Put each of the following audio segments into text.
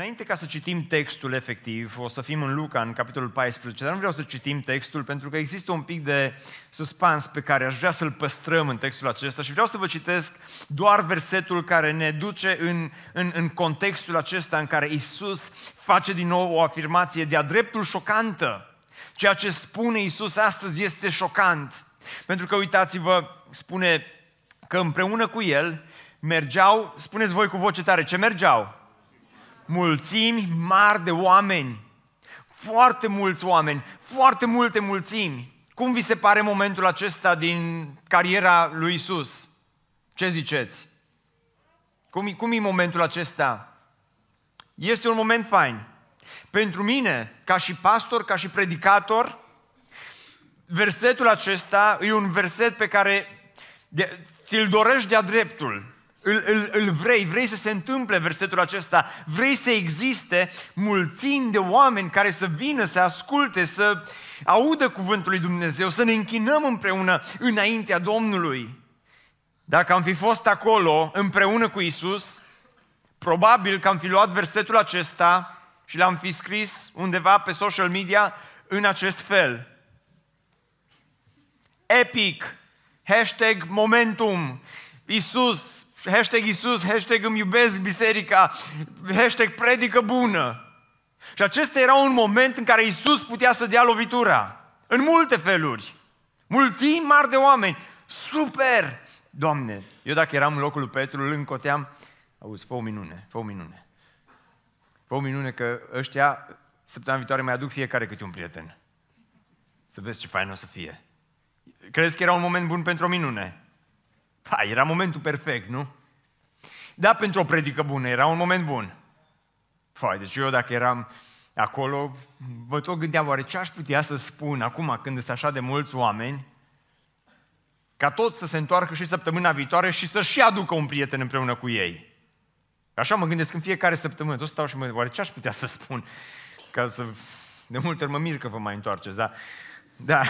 înainte ca să citim textul efectiv, o să fim în Luca, în capitolul 14, dar nu vreau să citim textul pentru că există un pic de suspans pe care aș vrea să-l păstrăm în textul acesta și vreau să vă citesc doar versetul care ne duce în, în, în contextul acesta în care Isus face din nou o afirmație de-a dreptul șocantă. Ceea ce spune Isus astăzi este șocant. Pentru că, uitați-vă, spune că împreună cu El mergeau, spuneți voi cu voce tare, ce mergeau? Mulțimi mari de oameni. Foarte mulți oameni, foarte multe mulțimi. Cum vi se pare momentul acesta din cariera lui Isus? Ce ziceți? Cum, cum e momentul acesta? Este un moment fain. Pentru mine, ca și pastor, ca și predicator, versetul acesta e un verset pe care ți-l dorești de-a dreptul îl, îl, îl vrei, vrei să se întâmple versetul acesta, vrei să existe mulțimi de oameni care să vină, să asculte, să audă cuvântul lui Dumnezeu, să ne închinăm împreună înaintea Domnului. Dacă am fi fost acolo împreună cu Isus, probabil că am fi luat versetul acesta și l-am fi scris undeva pe social media în acest fel. Epic, hashtag momentum, Isus hashtag Iisus, hashtag îmi iubesc biserica, hashtag predică bună. Și acesta era un moment în care Iisus putea să dea lovitura. În multe feluri. Mulțimi mari de oameni. Super! Doamne, eu dacă eram în locul lui Petru, îl încoteam, auzi, fă o minune, fă o minune. Fă o minune că ăștia, săptămâna viitoare, mai aduc fiecare câte un prieten. Să vezi ce fain o să fie. Crezi că era un moment bun pentru o minune? Ha, era momentul perfect, nu? Da, pentru o predică bună, era un moment bun. Fai, deci eu dacă eram acolo, vă tot gândeam, oare ce aș putea să spun acum când sunt așa de mulți oameni, ca tot să se întoarcă și săptămâna viitoare și să-și aducă un prieten împreună cu ei. Așa mă gândesc în fiecare săptămână, tot stau și mă oare ce aș putea să spun? Ca să... De multe ori mă mir că vă mai întoarceți, da? Da,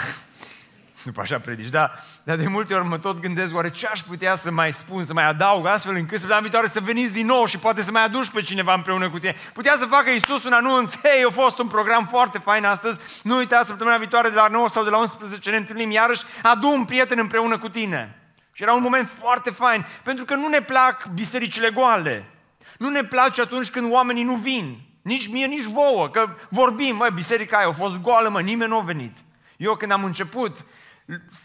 după așa predici, da, dar de multe ori mă tot gândesc, oare ce aș putea să mai spun, să mai adaug astfel încât săptămâna viitoare să veniți din nou și poate să mai aduci pe cineva împreună cu tine. Putea să facă Iisus un anunț, hei, a fost un program foarte fain astăzi, nu uita săptămâna viitoare de la 9 sau de la 11 ne întâlnim iarăși, adu un prieten împreună cu tine. Și era un moment foarte fain, pentru că nu ne plac bisericile goale. Nu ne place atunci când oamenii nu vin. Nici mie, nici vouă, că vorbim, mă, biserica aia a fost goală, mă, nimeni nu a venit. Eu când am început,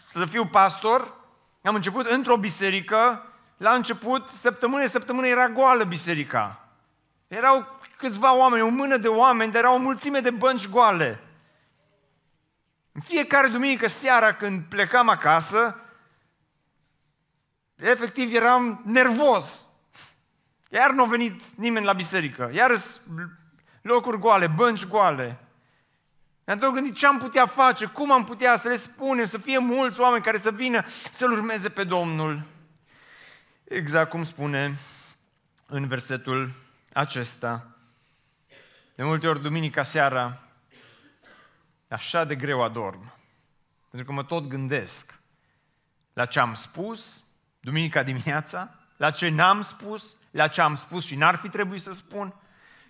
să fiu pastor, am început într-o biserică, la început, săptămână, săptămână era goală biserica. Erau câțiva oameni, o mână de oameni, dar era o mulțime de bănci goale. În fiecare duminică seara când plecam acasă, efectiv eram nervos. Iar nu a venit nimeni la biserică. Iar locuri goale, bănci goale. Ne-am tot gândit ce am putea face, cum am putea să le spunem, să fie mulți oameni care să vină să-L urmeze pe Domnul. Exact cum spune în versetul acesta. De multe ori, duminica seara, așa de greu adorm. Pentru că mă tot gândesc la ce am spus duminica dimineața, la ce n-am spus, la ce am spus și n-ar fi trebuit să spun,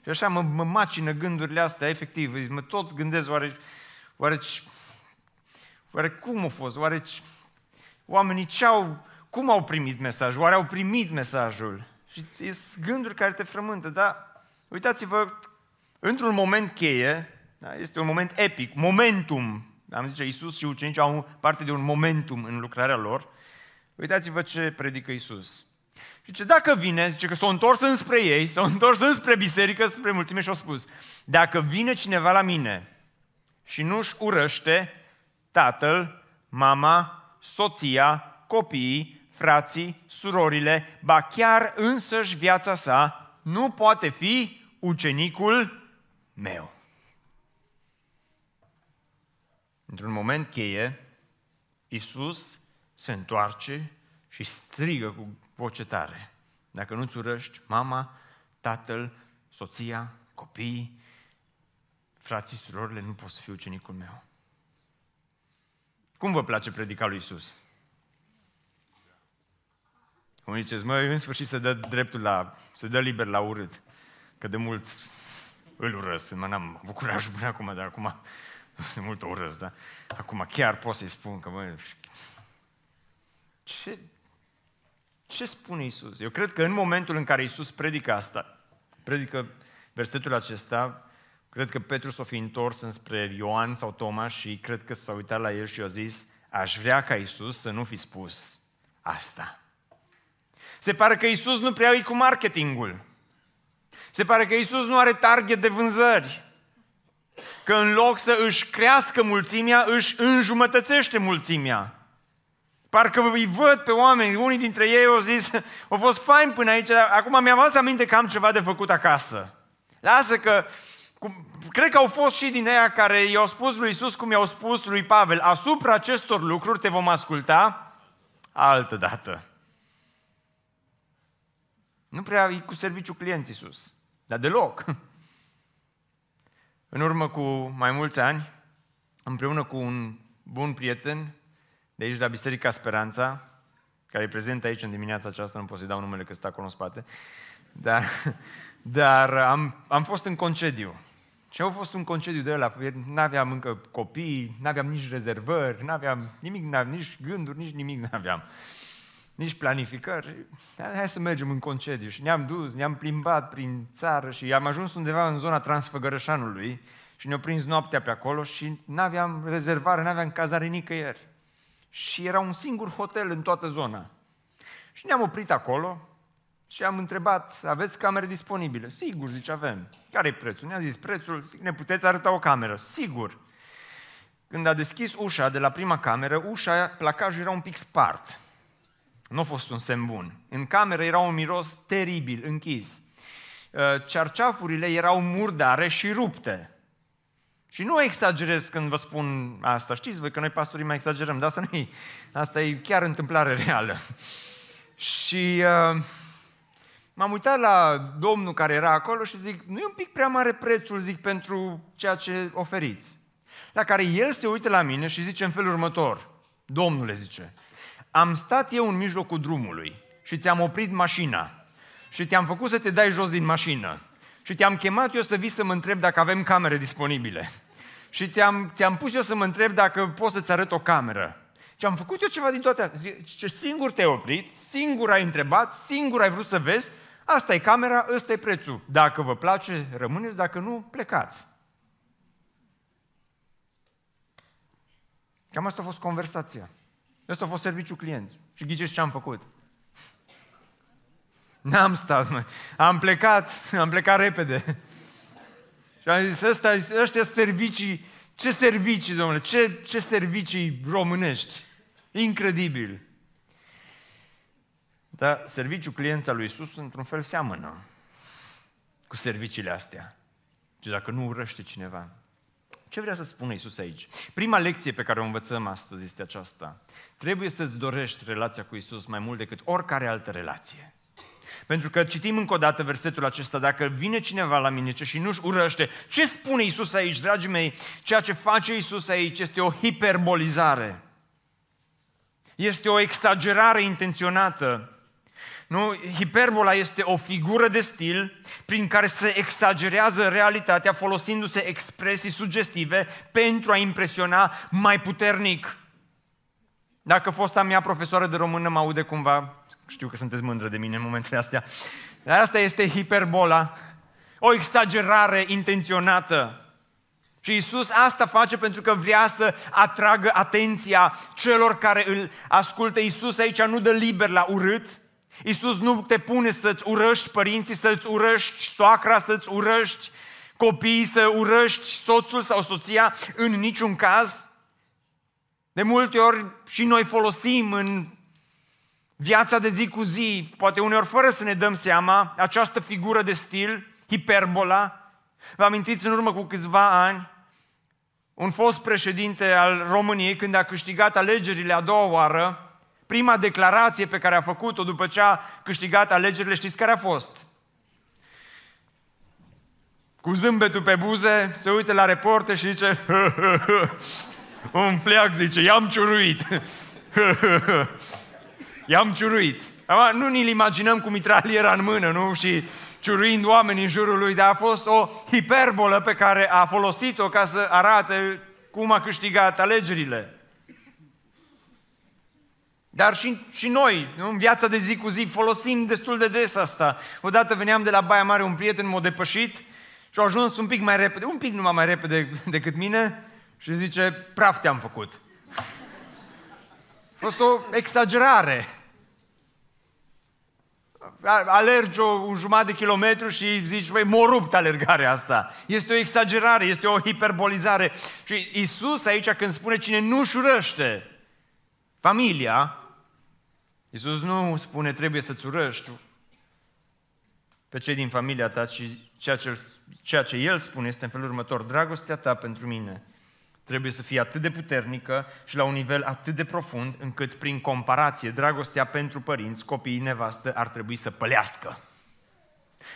și așa mă, mă macină gândurile astea, efectiv, mă tot gândesc, oare, oare, oare cum a fost, oare oamenii ce au, cum au primit mesajul, oare au primit mesajul? Și sunt gânduri care te frământă, dar uitați-vă, într-un moment cheie, da, este un moment epic, momentum, am zice, Iisus și ucenicii au parte de un momentum în lucrarea lor, uitați-vă ce predică Iisus. Și ce dacă vine, zice că s-au întors înspre ei, s-au întors înspre biserică, spre mulțime și au spus, dacă vine cineva la mine și nu-și urăște tatăl, mama, soția, copiii, frații, surorile, ba chiar însăși viața sa, nu poate fi ucenicul meu. Într-un moment cheie, Iisus se întoarce și strigă cu voce tare. Dacă nu-ți urăști mama, tatăl, soția, copiii, frații, surorile, nu poți să fii ucenicul meu. Cum vă place predica lui Isus? Cum ziceți, măi, în sfârșit să dă dreptul la, să dă liber la urât. Că de mult îl urăsc, mă, n-am avut curajul până acum, dar acum de mult o urăsc, da? Acum chiar pot să-i spun că, mă, ce, ce spune Isus? Eu cred că în momentul în care Isus predică asta, predică versetul acesta, cred că Petru s-a fi întors înspre Ioan sau Toma și cred că s-a uitat la el și a zis, aș vrea ca Isus să nu fi spus asta. Se pare că Isus nu prea e cu marketingul. Se pare că Isus nu are target de vânzări. Că în loc să își crească mulțimea, își înjumătățește mulțimea. Parcă îi văd pe oameni, unii dintre ei au zis, au fost fain până aici, dar acum mi-am adus aminte că am ceva de făcut acasă. Lasă că, cum, cred că au fost și din aia care i-au spus lui Isus cum i-au spus lui Pavel, asupra acestor lucruri te vom asculta altă dată. Nu prea e cu serviciu client Isus, dar deloc. În urmă cu mai mulți ani, împreună cu un bun prieten de aici la Biserica Speranța, care e prezent aici în dimineața aceasta, nu pot să-i dau numele că stă acolo în spate, dar, dar am, am fost în concediu. Și au fost un concediu de ăla, n-aveam încă copii, n-aveam nici rezervări, n-aveam nimic, n-aveam, nici gânduri, nici nimic n-aveam. Nici planificări. Hai să mergem în concediu. Și ne-am dus, ne-am plimbat prin țară și am ajuns undeva în zona Transfăgărășanului și ne-au prins noaptea pe acolo și n-aveam rezervare, n-aveam cazare nicăieri și era un singur hotel în toată zona. Și ne-am oprit acolo și am întrebat, aveți camere disponibile? Sigur, zice, avem. Care e prețul? Ne-a zis prețul, zic, ne puteți arăta o cameră? Sigur. Când a deschis ușa de la prima cameră, ușa, placajul era un pic spart. Nu a fost un semn bun. În cameră era un miros teribil, închis. Cearceafurile erau murdare și rupte. Și nu exagerez când vă spun asta. Știți voi că noi pastorii mai exagerăm, dar asta nu e, asta e chiar întâmplare reală. Și uh, m-am uitat la domnul care era acolo și zic, nu e un pic prea mare prețul, zic, pentru ceea ce oferiți. La care el se uită la mine și zice în felul următor, domnule zice, am stat eu în mijlocul drumului și ți-am oprit mașina și te-am făcut să te dai jos din mașină și te-am chemat eu să vii să mă întreb dacă avem camere disponibile. Și te-am, te-am pus eu să mă întreb dacă pot să-ți arăt o cameră. Și am făcut eu ceva din toate astea. Ce singur te-ai oprit, singur ai întrebat, singur ai vrut să vezi, asta e camera, ăsta e prețul. Dacă vă place, rămâneți, dacă nu, plecați. Cam asta a fost conversația. Asta a fost serviciul client. Și ghiceți ce am făcut? N-am stat, mă. Am plecat, am plecat repede. Și am zis, ăsta, ăștia servicii, ce servicii, domnule, ce, ce servicii românești. Incredibil. Dar serviciul cliența lui Isus, într-un fel, seamănă cu serviciile astea. Și dacă nu urăște cineva. Ce vrea să spună Isus aici? Prima lecție pe care o învățăm astăzi este aceasta. Trebuie să-ți dorești relația cu Isus mai mult decât oricare altă relație. Pentru că citim încă o dată versetul acesta, dacă vine cineva la mine și nu-și urăște, ce spune Isus aici, dragii mei? Ceea ce face Isus aici este o hiperbolizare. Este o exagerare intenționată. Nu? Hiperbola este o figură de stil prin care se exagerează realitatea folosindu-se expresii sugestive pentru a impresiona mai puternic. Dacă fosta mea profesoară de română mă aude cumva, știu că sunteți mândră de mine în momentele astea. Dar asta este hiperbola. O exagerare intenționată. Și Isus asta face pentru că vrea să atragă atenția celor care îl ascultă. Isus aici nu dă liber la urât. Isus nu te pune să-ți urăști părinții, să-ți urăști soacra, să-ți urăști copiii, să urăști soțul sau soția în niciun caz. De multe ori și noi folosim în viața de zi cu zi, poate uneori fără să ne dăm seama, această figură de stil, hiperbola. Vă amintiți în urmă cu câțiva ani, un fost președinte al României, când a câștigat alegerile a doua oară, prima declarație pe care a făcut-o după ce a câștigat alegerile, știți care a fost? Cu zâmbetul pe buze, se uită la reporte și zice un fleac zice, i-am ciuruit. I-am ciuruit. Acum, nu ne-l imaginăm cu mitraliera în mână, nu? Și ciurind oamenii în jurul lui, dar a fost o hiperbolă pe care a folosit-o ca să arate cum a câștigat alegerile. Dar și, și noi, în viața de zi cu zi, folosim destul de des asta. Odată veneam de la Baia Mare, un prieten m-a depășit și a ajuns un pic mai repede, un pic numai mai repede decât mine și zice, praf te-am făcut. A fost o exagerare. Alergi o, un jumătate de kilometru și zici, băi, m-a rupt alergarea asta. Este o exagerare, este o hiperbolizare. Și Isus aici când spune cine nu-și urăște familia, Iisus nu spune trebuie să-ți urăști pe cei din familia ta, ci ceea ce, ceea ce El spune este în felul următor. Dragostea ta pentru mine trebuie să fie atât de puternică și la un nivel atât de profund, încât prin comparație, dragostea pentru părinți, copiii, nevastă, ar trebui să pălească.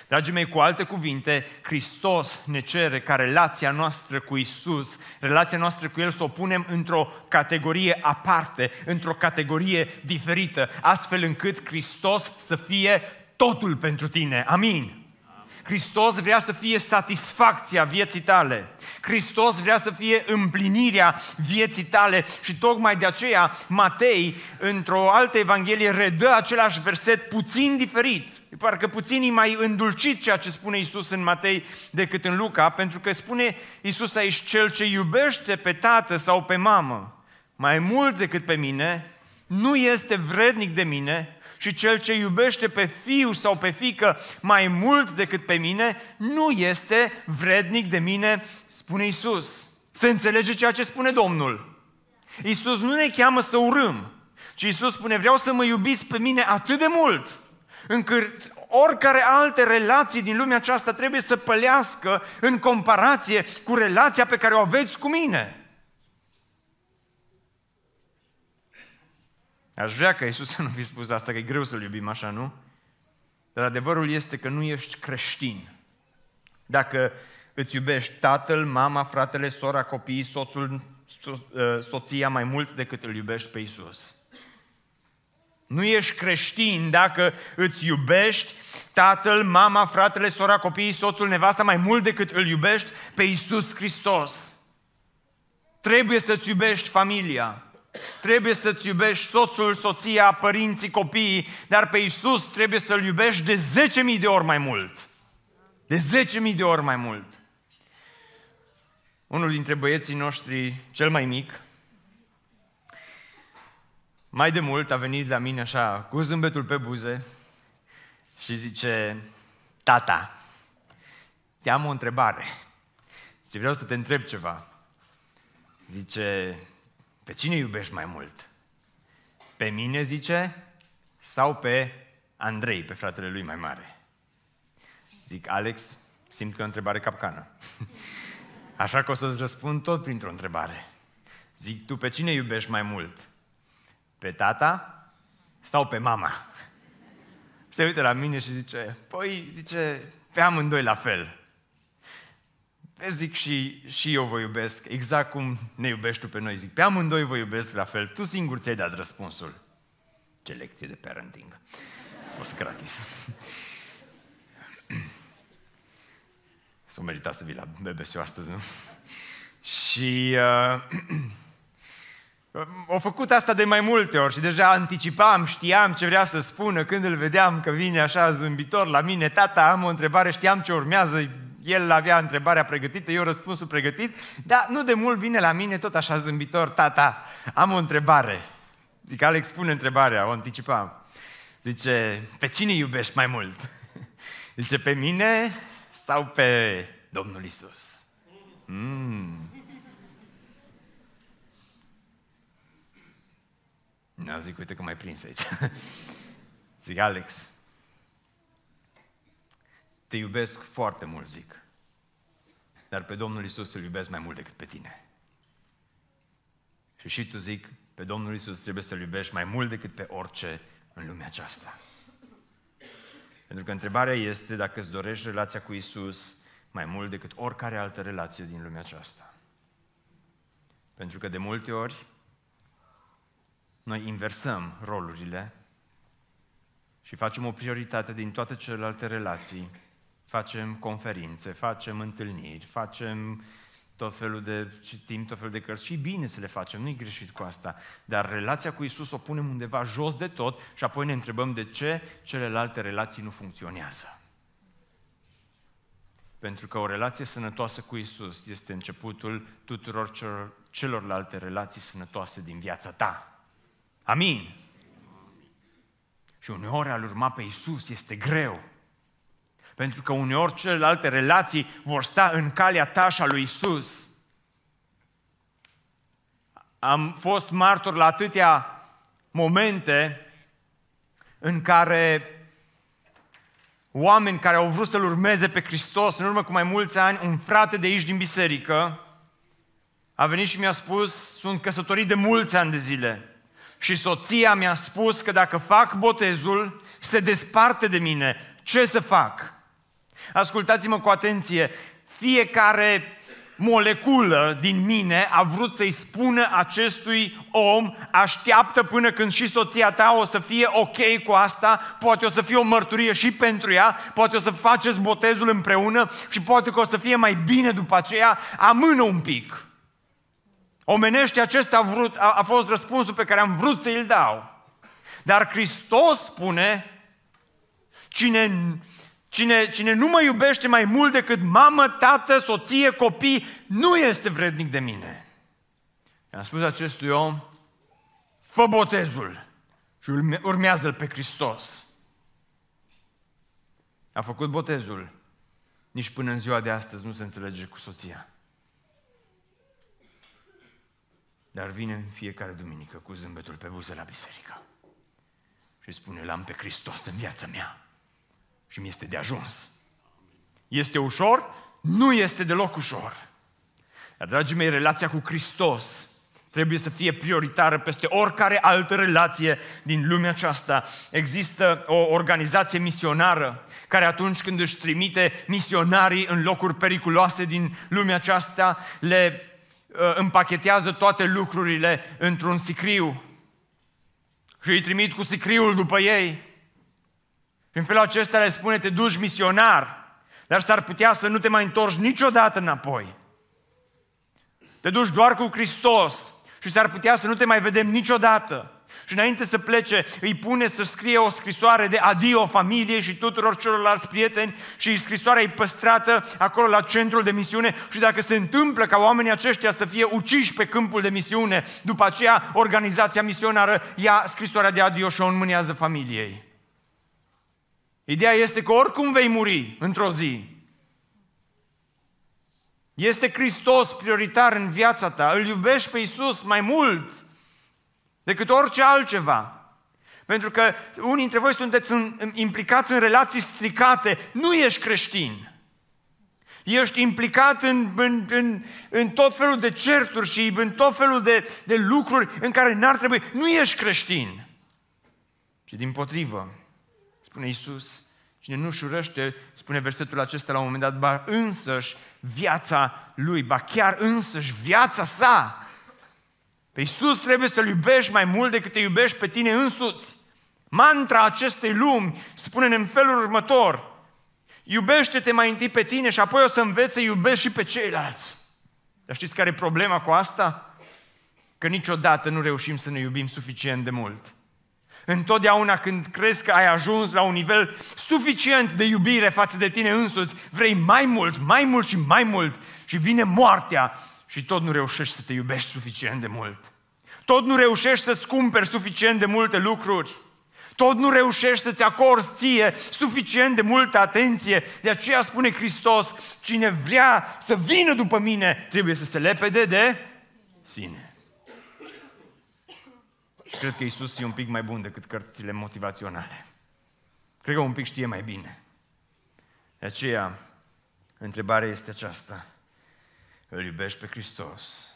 Dragii mei, cu alte cuvinte, Hristos ne cere ca relația noastră cu Isus, relația noastră cu El să o punem într-o categorie aparte, într-o categorie diferită, astfel încât Hristos să fie totul pentru tine. Amin. Hristos vrea să fie satisfacția vieții tale. Hristos vrea să fie împlinirea vieții tale și tocmai de aceea Matei, într-o altă evanghelie, redă același verset puțin diferit. Parcă puțin mai îndulcit ceea ce spune Isus în Matei decât în Luca, pentru că spune Isus aici, cel ce iubește pe tată sau pe mamă mai mult decât pe mine, nu este vrednic de mine și cel ce iubește pe fiu sau pe fică mai mult decât pe mine, nu este vrednic de mine, spune Isus. Se înțelege ceea ce spune Domnul. Isus nu ne cheamă să urâm, ci Isus spune, vreau să mă iubiți pe mine atât de mult, încât oricare alte relații din lumea aceasta trebuie să pălească în comparație cu relația pe care o aveți cu mine. Aș vrea ca Iisus să nu fi spus asta, că e greu să-L iubim așa, nu? Dar adevărul este că nu ești creștin. Dacă îți iubești tatăl, mama, fratele, sora, copiii, soțul, so- ă, soția mai mult decât îl iubești pe Iisus. Nu ești creștin dacă îți iubești tatăl, mama, fratele, sora, copiii, soțul, nevasta mai mult decât îl iubești pe Iisus Hristos. Trebuie să-ți iubești familia. Trebuie să-ți iubești soțul, soția, părinții, copiii, dar pe Iisus trebuie să-L iubești de 10.000 de ori mai mult. De 10.000 de ori mai mult. Unul dintre băieții noștri, cel mai mic, mai de mult a venit la mine așa, cu zâmbetul pe buze și zice, tata, ți-am o întrebare. Zice, vreau să te întreb ceva. Zice, pe cine iubești mai mult? Pe mine, zice, sau pe Andrei, pe fratele lui mai mare? Zic, Alex, simt că e o întrebare capcană. Așa că o să-ți răspund tot printr-o întrebare. Zic, tu pe cine iubești mai mult? Pe tata sau pe mama? Se uită la mine și zice, păi, zice, pe amândoi la fel. Vezi, zic, și, și eu vă iubesc, exact cum ne iubești tu pe noi. Zic, pe amândoi vă iubesc la fel. Tu singur ți-ai dat răspunsul. Ce lecție de parenting. A fost gratis. S-o meritat să vii la bbs astăzi, nu? Și uh, au făcut asta de mai multe ori și deja anticipam, știam ce vrea să spună când îl vedeam că vine așa zâmbitor la mine. Tata, am o întrebare, știam ce urmează, el avea întrebarea pregătită, eu răspunsul pregătit, dar nu de mult vine la mine tot așa zâmbitor, tata, am o întrebare. Zic, Alex, spune întrebarea, o anticipam. Zice, pe cine iubești mai mult? Zice, pe mine sau pe Domnul Isus? Mm. Nu, zic, uite că mai prins aici. Zic, Alex, te iubesc foarte mult, zic. Dar pe Domnul Isus îl iubesc mai mult decât pe tine. Și și tu zic, pe Domnul Isus trebuie să-L iubești mai mult decât pe orice în lumea aceasta. Pentru că întrebarea este dacă îți dorești relația cu Isus mai mult decât oricare altă relație din lumea aceasta. Pentru că de multe ori noi inversăm rolurile și facem o prioritate din toate celelalte relații facem conferințe, facem întâlniri, facem tot felul de citim, tot felul de cărți și bine să le facem, nu-i greșit cu asta, dar relația cu Isus o punem undeva jos de tot și apoi ne întrebăm de ce celelalte relații nu funcționează. Pentru că o relație sănătoasă cu Isus este începutul tuturor celor, celorlalte relații sănătoase din viața ta. Amin. Și uneori al urma pe Isus este greu. Pentru că uneori celelalte relații vor sta în calea ta și a lui Isus. Am fost martor la atâtea momente în care oameni care au vrut să-L urmeze pe Hristos în urmă cu mai mulți ani, un frate de aici din biserică, a venit și mi-a spus, sunt căsătorit de mulți ani de zile. Și soția mi-a spus că dacă fac botezul, se desparte de mine. Ce să fac? Ascultați-mă cu atenție. Fiecare moleculă din mine a vrut să-i spună acestui om, așteaptă până când și soția ta o să fie ok cu asta, poate o să fie o mărturie și pentru ea, poate o să faceți botezul împreună și poate că o să fie mai bine după aceea, amână un pic. Omenește acesta a, vrut, a, a fost răspunsul pe care am vrut să îl dau. Dar Hristos spune, cine Cine, cine nu mă iubește mai mult decât mamă, tată, soție, copii, nu este vrednic de mine. I-am spus acestui om, fă botezul și urmează-L pe Hristos. A făcut botezul. Nici până în ziua de astăzi nu se înțelege cu soția. Dar vine în fiecare duminică cu zâmbetul pe buze la biserică. Și spune, l-am pe Hristos în viața mea și mi este de ajuns. Este ușor? Nu este deloc ușor. Dar, dragii mei, relația cu Hristos trebuie să fie prioritară peste oricare altă relație din lumea aceasta. Există o organizație misionară care atunci când își trimite misionarii în locuri periculoase din lumea aceasta, le uh, împachetează toate lucrurile într-un sicriu și îi trimit cu sicriul după ei în felul acesta le spune, te duci misionar, dar s-ar putea să nu te mai întorci niciodată înapoi. Te duci doar cu Hristos și s-ar putea să nu te mai vedem niciodată. Și înainte să plece, îi pune să scrie o scrisoare de adio familiei și tuturor celorlalți prieteni și scrisoarea e păstrată acolo la centrul de misiune și dacă se întâmplă ca oamenii aceștia să fie uciși pe câmpul de misiune, după aceea organizația misionară ia scrisoarea de adio și o înmânează familiei. Ideea este că oricum vei muri într-o zi. Este Hristos prioritar în viața ta. Îl iubești pe Isus mai mult decât orice altceva. Pentru că unii dintre voi sunteți în, implicați în relații stricate. Nu ești creștin. Ești implicat în, în, în, în tot felul de certuri și în tot felul de, de lucruri în care n-ar trebui. Nu ești creștin. Și din potrivă, spune Isus, cine nu-și urăște, spune versetul acesta la un moment dat, ba însăși viața lui, ba chiar însăși viața sa. Pe Iisus trebuie să-L iubești mai mult decât te iubești pe tine însuți. Mantra acestei lumi spune în felul următor, iubește-te mai întâi pe tine și apoi o să înveți să iubești și pe ceilalți. Dar știți care e problema cu asta? Că niciodată nu reușim să ne iubim suficient de mult. Întotdeauna când crezi că ai ajuns la un nivel suficient de iubire față de tine însuți, vrei mai mult, mai mult și mai mult și vine moartea și tot nu reușești să te iubești suficient de mult. Tot nu reușești să-ți cumperi suficient de multe lucruri. Tot nu reușești să-ți acorzi ție suficient de multă atenție. De aceea spune Hristos, cine vrea să vină după mine, trebuie să se lepede de sine. Cred că Isus e un pic mai bun decât cărțile motivaționale. Cred că un pic știe mai bine. De aceea, întrebarea este aceasta. Îl iubești pe Hristos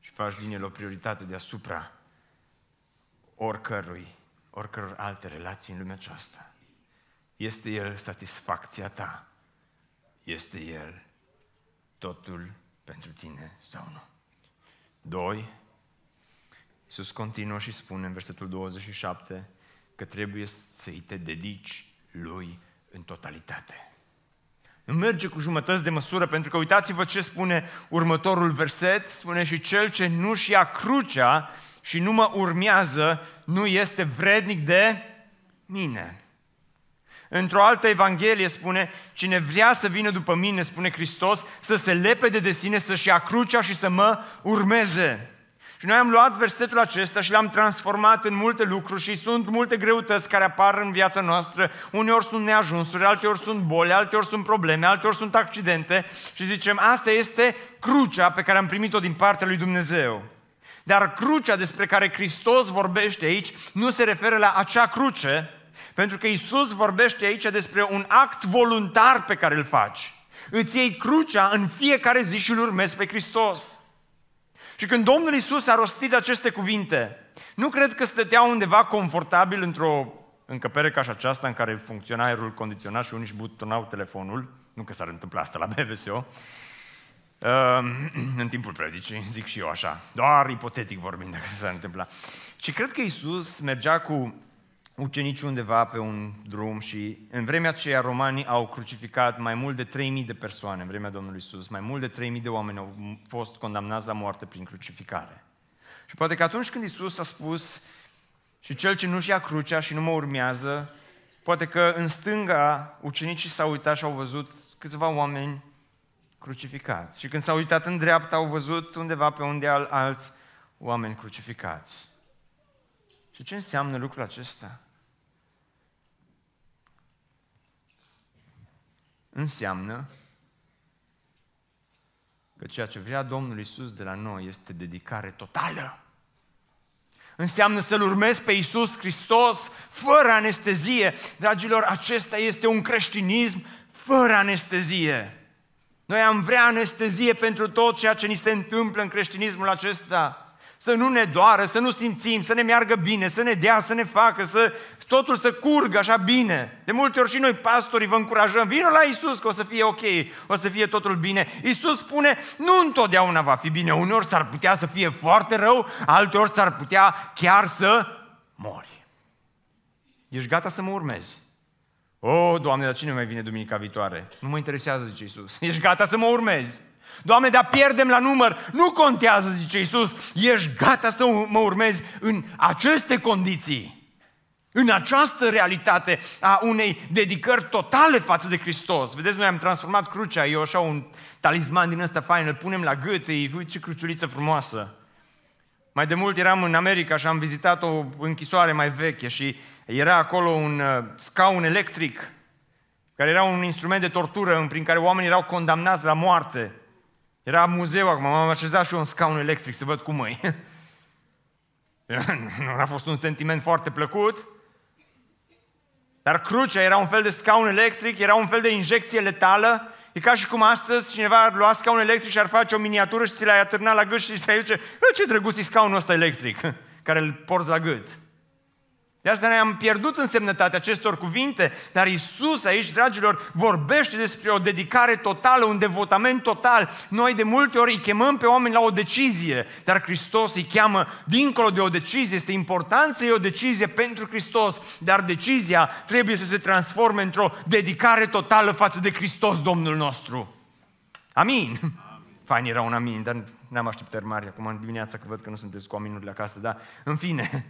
și faci din el o prioritate deasupra oricărui, oricăror alte relații în lumea aceasta. Este El satisfacția ta? Este El totul pentru tine sau nu? Doi, Iisus continuă și spune în versetul 27 că trebuie să-i te dedici Lui în totalitate. merge cu jumătăți de măsură, pentru că uitați-vă ce spune următorul verset, spune și cel ce nu-și ia crucea și nu mă urmează, nu este vrednic de mine. Într-o altă evanghelie spune, cine vrea să vină după mine, spune Hristos, să se lepede de sine, să-și ia crucea și să mă urmeze. Și noi am luat versetul acesta și l-am transformat în multe lucruri și sunt multe greutăți care apar în viața noastră. Uneori sunt neajunsuri, alteori sunt boli, alteori sunt probleme, alteori sunt accidente și zicem, asta este crucea pe care am primit-o din partea lui Dumnezeu. Dar crucea despre care Hristos vorbește aici nu se referă la acea cruce, pentru că Isus vorbește aici despre un act voluntar pe care îl faci. Îți iei crucea în fiecare zi și îl urmezi pe Hristos. Și când Domnul Isus a rostit aceste cuvinte, nu cred că stătea undeva confortabil într-o încăpere ca și aceasta în care funcționa aerul condiționat și unii își butonau telefonul, nu că s-ar întâmpla asta la BVSO, în timpul predicii, zic și eu așa, doar ipotetic vorbind dacă s-ar întâmpla. Și cred că Isus mergea cu ucenicii undeva pe un drum și în vremea aceea romanii au crucificat mai mult de 3000 de persoane, în vremea Domnului Isus, mai mult de 3000 de oameni au fost condamnați la moarte prin crucificare. Și poate că atunci când Isus a spus și cel ce nu-și ia crucea și nu mă urmează, poate că în stânga ucenicii s-au uitat și au văzut câțiva oameni crucificați. Și când s-au uitat în dreapta, au văzut undeva pe unde al alți oameni crucificați. Și ce înseamnă lucrul acesta? Înseamnă că ceea ce vrea Domnul Isus de la noi este dedicare totală. Înseamnă să-L urmezi pe Isus Hristos fără anestezie. Dragilor, acesta este un creștinism fără anestezie. Noi am vrea anestezie pentru tot ceea ce ni se întâmplă în creștinismul acesta să nu ne doară, să nu simțim, să ne meargă bine, să ne dea, să ne facă, să totul să curgă așa bine. De multe ori și noi, pastorii, vă încurajăm, vină la Isus că o să fie ok, o să fie totul bine. Isus spune, nu întotdeauna va fi bine, uneori s-ar putea să fie foarte rău, alteori s-ar putea chiar să mori. Ești gata să mă urmezi? O, oh, Doamne, dar cine mai vine duminica viitoare? Nu mă interesează, zice Isus. Ești gata să mă urmezi? Doamne, dar pierdem la număr. Nu contează, zice Iisus. Ești gata să mă urmezi în aceste condiții. În această realitate a unei dedicări totale față de Hristos. Vedeți, noi am transformat crucea, e așa un talisman din ăsta fain, îl punem la gât, e, uite ce cruciuliță frumoasă. Mai de mult eram în America și am vizitat o închisoare mai veche și era acolo un uh, scaun electric, care era un instrument de tortură prin care oamenii erau condamnați la moarte. Era muzeu acum, m-am așezat și eu un scaun electric să văd cum e. nu a fost un sentiment foarte plăcut, dar crucea era un fel de scaun electric, era un fel de injecție letală. E ca și cum astăzi cineva ar lua scaun electric și ar face o miniatură și ți l-ai atârna la gât și ți-ai zice, ce drăguț e scaunul ăsta electric, care îl porți la gât. De asta ne-am pierdut însemnătatea acestor cuvinte, dar Isus aici, dragilor, vorbește despre o dedicare totală, un devotament total. Noi de multe ori îi chemăm pe oameni la o decizie, dar Hristos îi cheamă dincolo de o decizie. Este important să iei o decizie pentru Hristos, dar decizia trebuie să se transforme într-o dedicare totală față de Hristos, Domnul nostru. Amin. amin. Fain era un amin, dar n-am așteptări mari acum în dimineața că văd că nu sunteți cu aminurile acasă, dar în fine,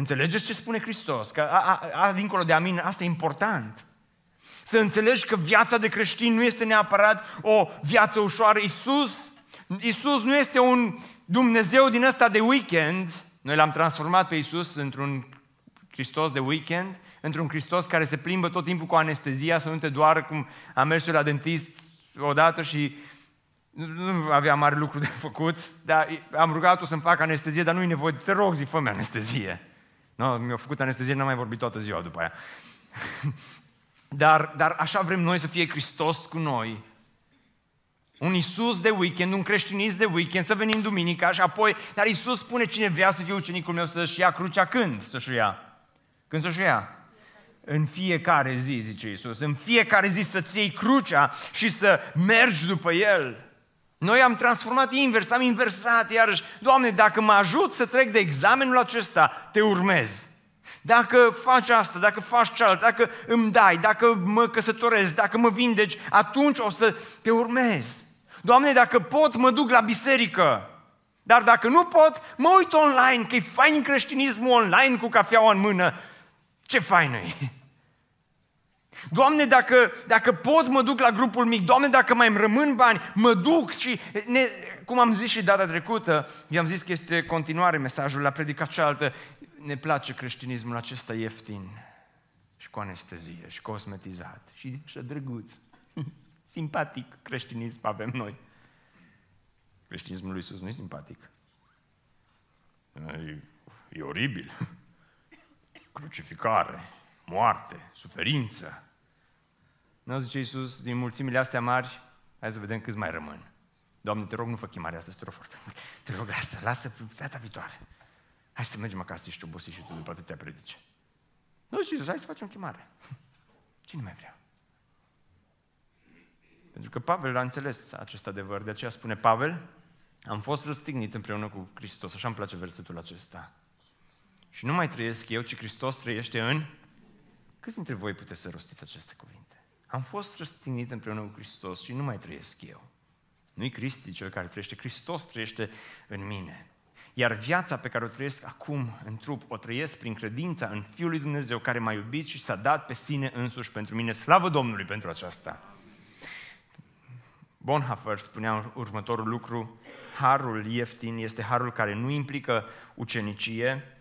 Înțelegeți ce spune Hristos? Că a, a, a, dincolo de amin, asta e important. Să înțelegi că viața de creștin nu este neapărat o viață ușoară. Isus, Isus nu este un Dumnezeu din ăsta de weekend. Noi l-am transformat pe Isus într-un Hristos de weekend, într-un Hristos care se plimbă tot timpul cu anestezia, să nu te doară cum am mers la dentist odată și nu avea mare lucru de făcut, dar am rugat-o să-mi facă anestezie, dar nu-i nevoie, te rog, zi, fă anestezie. No, mi-a făcut anestezie, n-am mai vorbit toată ziua după aia. dar, dar așa vrem noi să fie Hristos cu noi. Un Isus de weekend, un creștinism de weekend, să venim duminica și apoi, dar Isus spune cine vrea să fie ucenicul meu să-și ia crucea când să-și ia? Când să-și ia? În fiecare zi, zice Isus, în fiecare zi să-ți iei crucea și să mergi după El. Noi am transformat invers, am inversat iarăși. Doamne, dacă mă ajut să trec de examenul acesta, te urmez. dacă faci asta, dacă faci cealaltă, dacă îmi dai, dacă mă căsătoresc, dacă mă vindeci, atunci o să te urmez. Doamne, dacă pot, mă duc la biserică. Dar dacă nu pot, mă uit online, că e fain creștinismul online cu cafeaua în mână. Ce fain e! Doamne, dacă, dacă pot, mă duc la grupul mic. Doamne, dacă mai îmi rămân bani, mă duc și ne, cum am zis și data trecută, i-am zis că este continuare mesajul la predica cealaltă, ne place creștinismul acesta ieftin și cu anestezie și cosmetizat și așa drăguț, simpatic creștinism avem noi. Creștinismul lui Iisus nu e simpatic. E, e oribil. Crucificare, moarte, suferință. Nu zice Iisus, din mulțimile astea mari, hai să vedem câți mai rămân. Doamne, te rog, nu fă chemarea asta, te rog foarte mult. Te rog, lasă, lasă data viitoare. Hai să mergem acasă, ești obosit și tu după atâtea predice. Nu, Iisus, hai să facem chemare. Cine mai vrea? Pentru că Pavel a înțeles acest adevăr, de aceea spune Pavel, am fost răstignit împreună cu Hristos, așa îmi place versetul acesta. Și nu mai trăiesc eu, ci Hristos trăiește în... Câți dintre voi puteți să rostiți aceste cuvinte? Am fost răstignit împreună cu Hristos și nu mai trăiesc eu. Nu-i Cristi cel care trăiește, Hristos trăiește în mine. Iar viața pe care o trăiesc acum în trup, o trăiesc prin credința în Fiul lui Dumnezeu care m-a iubit și s-a dat pe sine însuși pentru mine. Slavă Domnului pentru aceasta! Bonhoeffer spunea următorul lucru, harul ieftin este harul care nu implică ucenicie,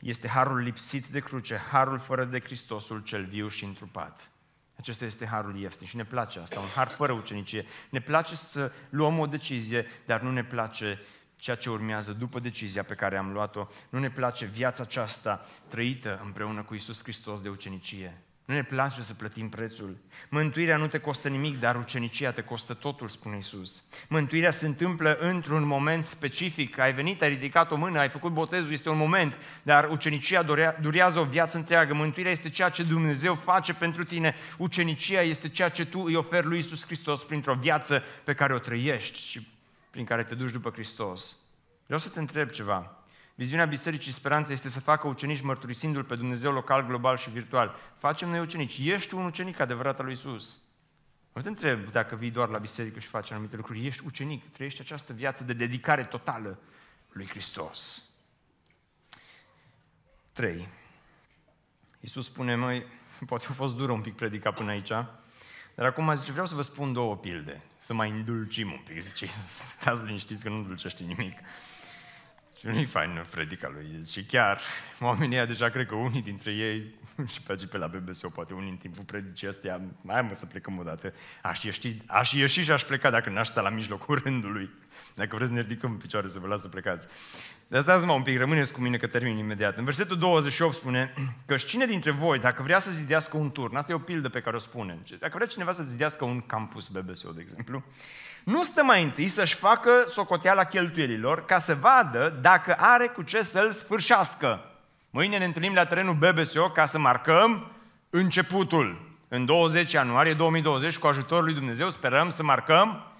este harul lipsit de cruce, harul fără de Hristosul cel viu și întrupat. Acesta este harul ieftin și ne place asta, un har fără ucenicie. Ne place să luăm o decizie, dar nu ne place ceea ce urmează după decizia pe care am luat-o. Nu ne place viața aceasta trăită împreună cu Isus Hristos de ucenicie. Nu ne place să plătim prețul. Mântuirea nu te costă nimic, dar ucenicia te costă totul, spune Isus. Mântuirea se întâmplă într-un moment specific. Ai venit, ai ridicat o mână, ai făcut botezul, este un moment, dar ucenicia durează o viață întreagă. Mântuirea este ceea ce Dumnezeu face pentru tine. Ucenicia este ceea ce tu îi oferi lui Isus Hristos printr-o viață pe care o trăiești și prin care te duci după Hristos. Vreau să te întreb ceva. Viziunea Bisericii Speranța este să facă ucenici mărturisindu-L pe Dumnezeu local, global și virtual. Facem noi ucenici. Ești un ucenic adevărat al lui Isus. Nu te întreb dacă vii doar la biserică și faci anumite lucruri. Ești ucenic, trăiești această viață de dedicare totală lui Hristos. 3. Iisus spune, măi, poate a fost dură un pic predica până aici, dar acum zice, vreau să vă spun două pilde, să mai îndulcim un pic, zice, stați liniștiți că nu îndulcește nimic. Și nu-i fain predica lui. Și chiar, oamenii ăia deja cred că unii dintre ei, și pe aici pe la BBSO, poate unii în timpul predicii astea, mai mă să plecăm o dată, aș ieși, aș ieși și aș pleca dacă n-aș sta la mijlocul rândului. Dacă vreți să ne ridicăm în picioare să vă las să plecați. Dar stați mă un pic, rămâneți cu mine că termin imediat. În versetul 28 spune că cine dintre voi, dacă vrea să zidească un turn, asta e o pildă pe care o spune, dacă vrea cineva să zidească un campus BBSO, de exemplu, nu stă mai întâi să-și facă socoteala cheltuielilor ca să vadă dacă are cu ce să-l sfârșească. Mâine ne întâlnim la terenul BBSO ca să marcăm începutul. În 20 ianuarie 2020, cu ajutorul lui Dumnezeu, sperăm să marcăm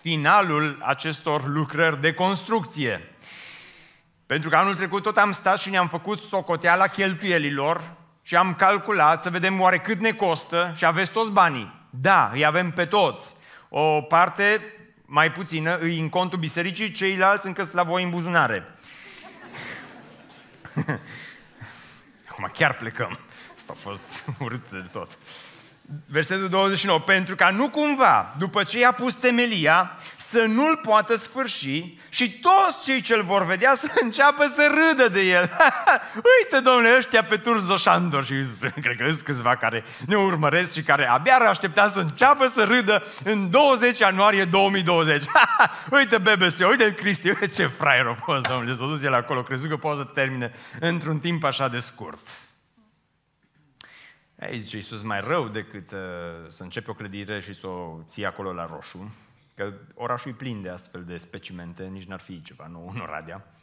finalul acestor lucrări de construcție. Pentru că anul trecut tot am stat și ne-am făcut socoteala cheltuielilor și am calculat să vedem oare cât ne costă și aveți toți banii. Da, îi avem pe toți. O parte mai puțină îi în contul bisericii, ceilalți încă sunt la voi în buzunare. Acum chiar plecăm. Asta a fost urât de tot. Versetul 29. Pentru ca nu cumva, după ce i-a pus temelia, să nu-l poată sfârși și toți cei ce-l vor vedea să înceapă să râdă de el. Uite, domnule, ăștia pe Turzo Șandor și cred că sunt câțiva care ne urmăresc și care abia ar aștepta să înceapă să râdă în 20 ianuarie 2020. uite BBC, uite Cristi, uite ce fraier a fost, domnule, s-a dus el acolo, crezut că poate să termine într-un timp așa de scurt. Ei, zice Iisus, mai rău decât uh, să începe o clădire și să o ții acolo la roșu, că orașul e plin de astfel de specimente, nici n-ar fi ceva nou în Oradea.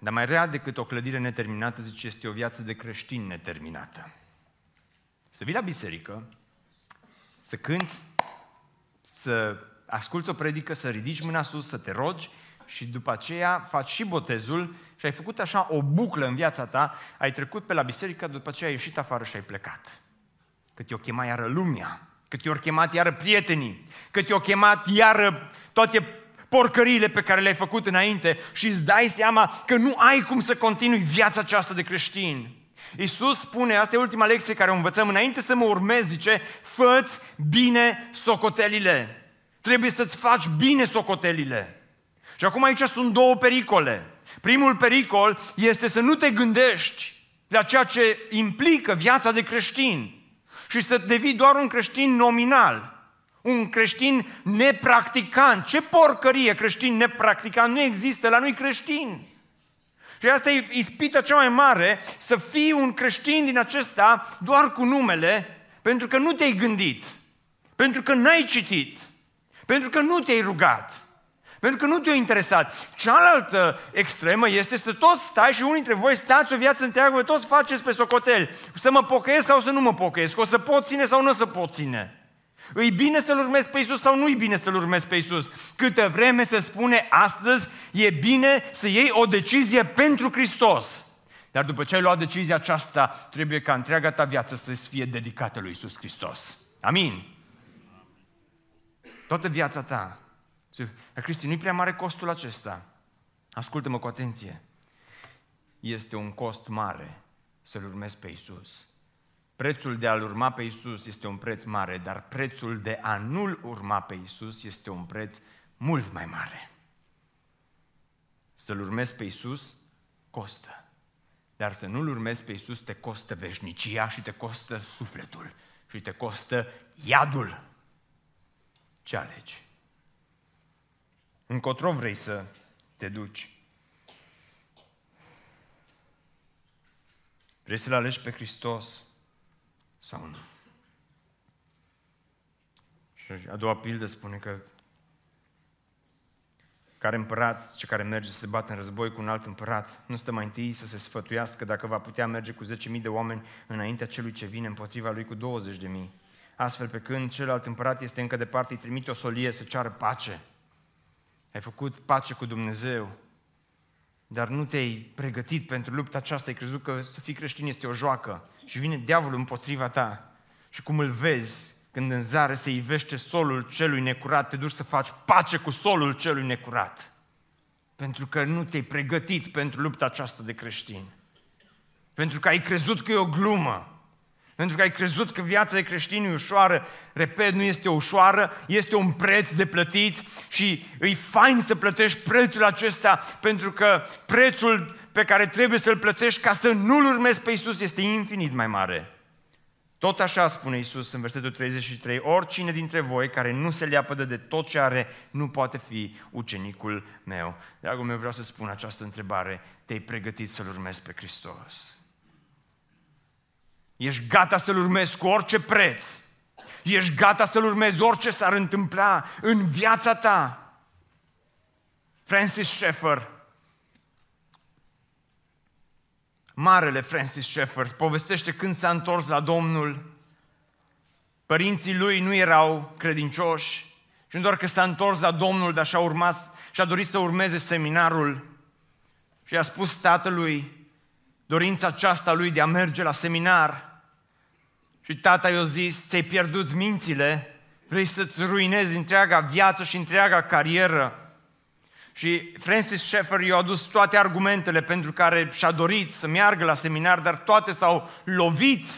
Dar mai rea decât o clădire neterminată, zice, este o viață de creștin neterminată. Să vii la biserică, să cânți, să asculți o predică, să ridici mâna sus, să te rogi și după aceea faci și botezul și ai făcut așa o buclă în viața ta, ai trecut pe la biserică, după aceea ai ieșit afară și ai plecat. Cât te-o chema iară lumea, cât te-o chemat iară prietenii, cât te-o chemat iară toate porcăriile pe care le-ai făcut înainte și îți dai seama că nu ai cum să continui viața aceasta de creștin. Iisus spune, asta e ultima lecție care o învățăm, înainte să mă urmezi, zice, fă bine socotelile. Trebuie să-ți faci bine socotelile. Și acum aici sunt două pericole. Primul pericol este să nu te gândești la ceea ce implică viața de creștin și să devii doar un creștin nominal. Un creștin nepracticant. Ce porcărie creștin nepracticant? Nu există, la noi creștin. Și asta e ispita cea mai mare, să fii un creștin din acesta doar cu numele, pentru că nu te-ai gândit, pentru că n-ai citit, pentru că nu te-ai rugat, pentru că nu te-a interesat. Cealaltă extremă este să toți stai și unii dintre voi stați o viață întreagă, toți faceți pe socoteli. Să mă pocăiesc sau să nu mă pocăiesc, o să pot ține sau nu o să pot ține. Îi bine să-L urmezi pe Iisus sau nu-i bine să-L urmezi pe Iisus? Câtă vreme se spune astăzi, e bine să iei o decizie pentru Hristos. Dar după ce ai luat decizia aceasta, trebuie ca întreaga ta viață să fie dedicată lui Iisus Hristos. Amin. Toată viața ta. Dar Cristi, nu-i prea mare costul acesta. Ascultă-mă cu atenție. Este un cost mare să-L urmezi pe Iisus. Prețul de a-L urma pe Isus este un preț mare, dar prețul de a nu-L urma pe Isus este un preț mult mai mare. Să-L urmezi pe Isus costă. Dar să nu-L urmezi pe Isus te costă veșnicia și te costă sufletul și te costă iadul. Ce alegi? Încotro vrei să te duci? Vrei să-L alegi pe Hristos? sau nu. Și a doua pildă spune că care împărat, ce care merge să se bată în război cu un alt împărat, nu stă mai întâi să se sfătuiască dacă va putea merge cu 10.000 de oameni înaintea celui ce vine împotriva lui cu 20.000. Astfel, pe când celălalt împărat este încă departe, îi trimite o solie să ceară pace. Ai făcut pace cu Dumnezeu, dar nu te-ai pregătit pentru lupta aceasta, ai crezut că să fii creștin este o joacă și vine diavolul împotriva ta și cum îl vezi când în zare se ivește solul celui necurat, te duci să faci pace cu solul celui necurat. Pentru că nu te-ai pregătit pentru lupta aceasta de creștin. Pentru că ai crezut că e o glumă. Pentru că ai crezut că viața de creștin e ușoară. Repet, nu este ușoară, este un preț de plătit și e fain să plătești prețul acesta pentru că prețul pe care trebuie să-l plătești ca să nu-L urmezi pe Iisus este infinit mai mare. Tot așa spune Iisus în versetul 33, oricine dintre voi care nu se leapădă de tot ce are, nu poate fi ucenicul meu. Dragul meu, vreau să spun această întrebare, te-ai pregătit să-L urmezi pe Hristos? Ești gata să-L urmezi cu orice preț. Ești gata să-L urmezi orice s-ar întâmpla în viața ta. Francis Schaeffer, marele Francis Schaeffer, povestește când s-a întors la Domnul. Părinții lui nu erau credincioși și nu doar că s-a întors la Domnul, dar și-a, urmat, și-a dorit să urmeze seminarul și a spus tatălui dorința aceasta lui de a merge la seminar – și tata i-a zis, ți-ai pierdut mințile, vrei să-ți ruinezi întreaga viață și întreaga carieră. Și Francis Schaeffer i-a adus toate argumentele pentru care și-a dorit să meargă la seminar, dar toate s-au lovit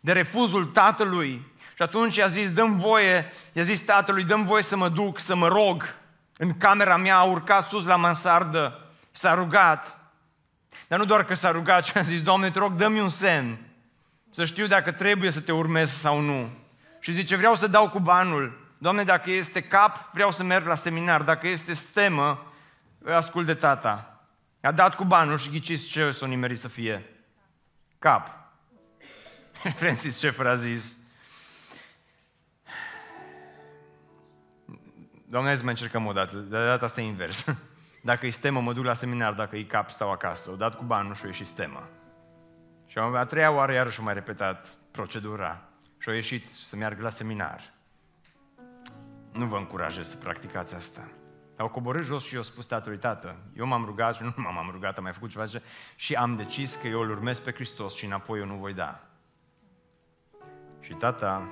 de refuzul tatălui. Și atunci i-a zis, dăm voie, i-a zis tatălui, dăm voie să mă duc, să mă rog. În camera mea a urcat sus la mansardă, s-a rugat. Dar nu doar că s-a rugat, ci a zis, Doamne, te rog, dă-mi un semn să știu dacă trebuie să te urmez sau nu. Și zice, vreau să dau cu banul. Doamne, dacă este cap, vreau să merg la seminar. Dacă este stemă, ascult de tata. A dat cu banul și ghiciți ce s-o nimerit să fie? Cap. Francis Schaeffer a zis, Doamne, să mai încercăm o dată, de data asta e invers. Dacă e stemă, mă duc la seminar, dacă e cap, stau acasă. O dat cu banul și o ieși stemă. Și a treia oară iarăși mai repetat procedura și a ieșit să meargă la seminar. Nu vă încurajez să practicați asta. Au coborât jos și eu spus tatălui, tată, eu m-am rugat și nu m-am rugat, am mai făcut ceva și am decis că eu îl urmez pe Hristos și înapoi eu nu voi da. Și tata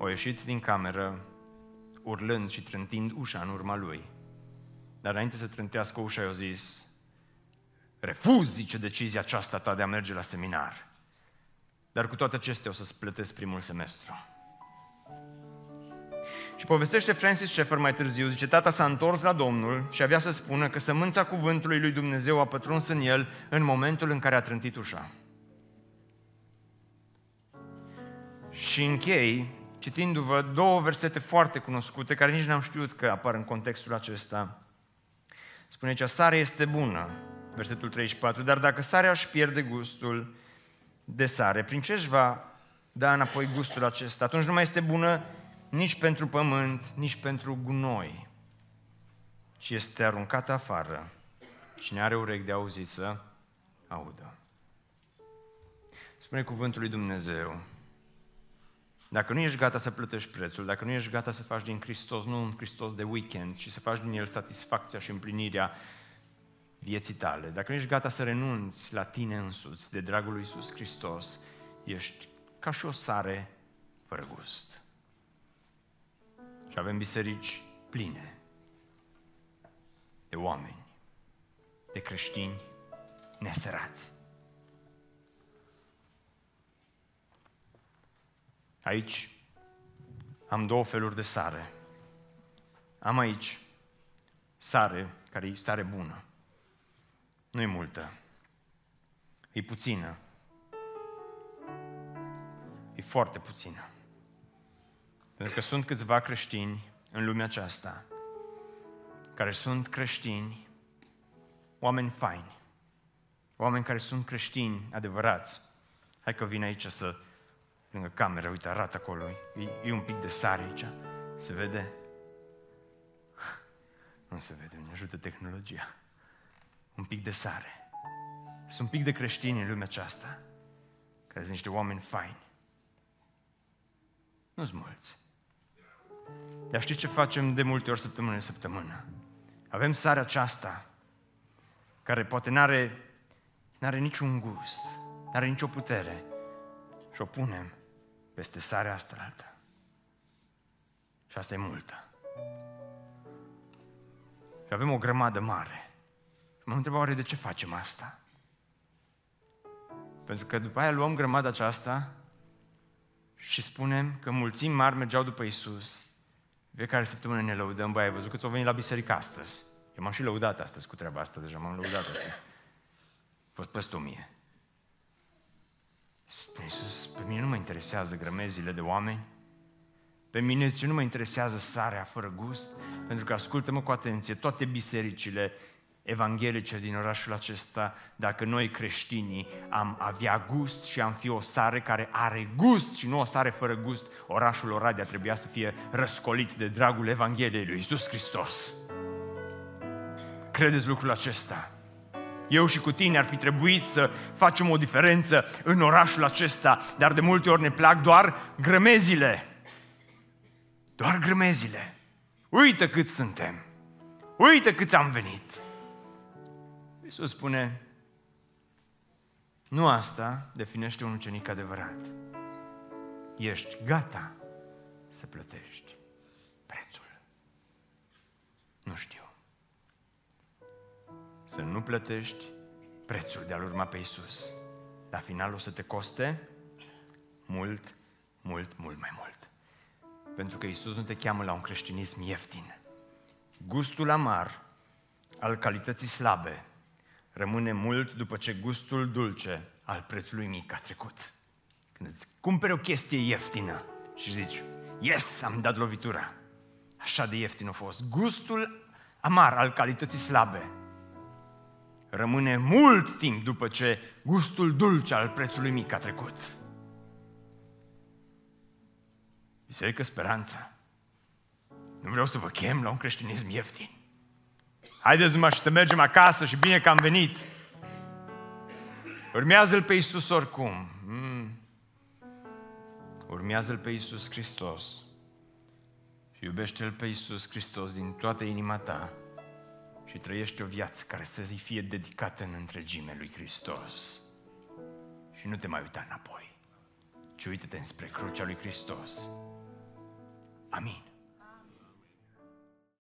a ieșit din cameră urlând și trântind ușa în urma lui. Dar înainte să trântească ușa, i-a zis, refuz, zice, decizia aceasta ta de a merge la seminar. Dar cu toate acestea o să-ți plătesc primul semestru. Și povestește Francis Schaeffer mai târziu, zice, tata s-a întors la Domnul și avea să spună că sămânța cuvântului lui Dumnezeu a pătruns în el în momentul în care a trântit ușa. Și închei citindu-vă două versete foarte cunoscute, care nici n-am știut că apar în contextul acesta. Spune aici, sarea este bună, versetul 34, dar dacă sarea își pierde gustul de sare, prin ce își va da înapoi gustul acesta? Atunci nu mai este bună nici pentru pământ, nici pentru gunoi, ci este aruncată afară. Cine are urechi de auzit să audă. Spune cuvântul lui Dumnezeu. Dacă nu ești gata să plătești prețul, dacă nu ești gata să faci din Hristos nu un Hristos de weekend, ci să faci din El satisfacția și împlinirea vieții tale, dacă nu ești gata să renunți la tine însuți de dragul lui Iisus Hristos, ești ca și o sare fără gust. Și avem biserici pline de oameni, de creștini nesărați. Aici am două feluri de sare. Am aici sare, care e sare bună. Nu e multă. E puțină. E foarte puțină. Pentru că sunt câțiva creștini în lumea aceasta care sunt creștini, oameni faini, oameni care sunt creștini adevărați. Hai că vin aici să, lângă cameră, uite, arată acolo, e, e un pic de sare aici, se vede? Nu se vede, ne ajută tehnologia. Un pic de sare. Sunt un pic de creștini în lumea aceasta, care sunt niște oameni faini. Nu-s mulți. Dar știți ce facem de multe ori săptămână în săptămână? Avem sarea aceasta, care poate n-are, n-are niciun gust, n-are nicio putere, și o punem peste sarea asta altă. Și asta e multă. Și avem o grămadă mare. Mă întreba oare de ce facem asta? Pentru că după aia luăm grămada aceasta și spunem că mulțimi mari mergeau după Isus fiecare săptămână ne lăudăm, băi, ai văzut că ți-au venit la biserică astăzi. Eu m-am și lăudat astăzi cu treaba asta, deja m-am lăudat astăzi. A fost peste o mie. Spune Iisus, pe mine nu mă interesează grămezile de oameni, pe mine zice, nu mă interesează sarea fără gust, pentru că ascultă-mă cu atenție, toate bisericile evanghelice din orașul acesta, dacă noi creștinii am avea gust și am fi o sare care are gust și nu o sare fără gust, orașul Oradea trebuia să fie răscolit de dragul Evangheliei lui Iisus Hristos. Credeți lucrul acesta? Eu și cu tine ar fi trebuit să facem o diferență în orașul acesta, dar de multe ori ne plac doar grămezile. Doar grămezile. Uită cât suntem. Uită câți am venit. Iisus spune, nu asta definește un ucenic adevărat. Ești gata să plătești prețul. Nu știu. Să nu plătești prețul de a-L urma pe Iisus. La final o să te coste mult, mult, mult mai mult. Pentru că Iisus nu te cheamă la un creștinism ieftin. Gustul amar al calității slabe rămâne mult după ce gustul dulce al prețului mic a trecut. Când îți cumperi o chestie ieftină și zici, yes, am dat lovitura. Așa de ieftin a fost. Gustul amar al calității slabe rămâne mult timp după ce gustul dulce al prețului mic a trecut. Biserică Speranța. Nu vreau să vă chem la un creștinism ieftin. Haideți numai și să mergem acasă și bine că am venit. Urmează-L pe Iisus oricum. Mm. Urmează-L pe Iisus Hristos. Și Iubește-L pe Iisus Hristos din toată inima ta și trăiește o viață care să-i fie dedicată în întregime lui Hristos. Și nu te mai uita înapoi, ci uită-te înspre crucea lui Hristos. Amin.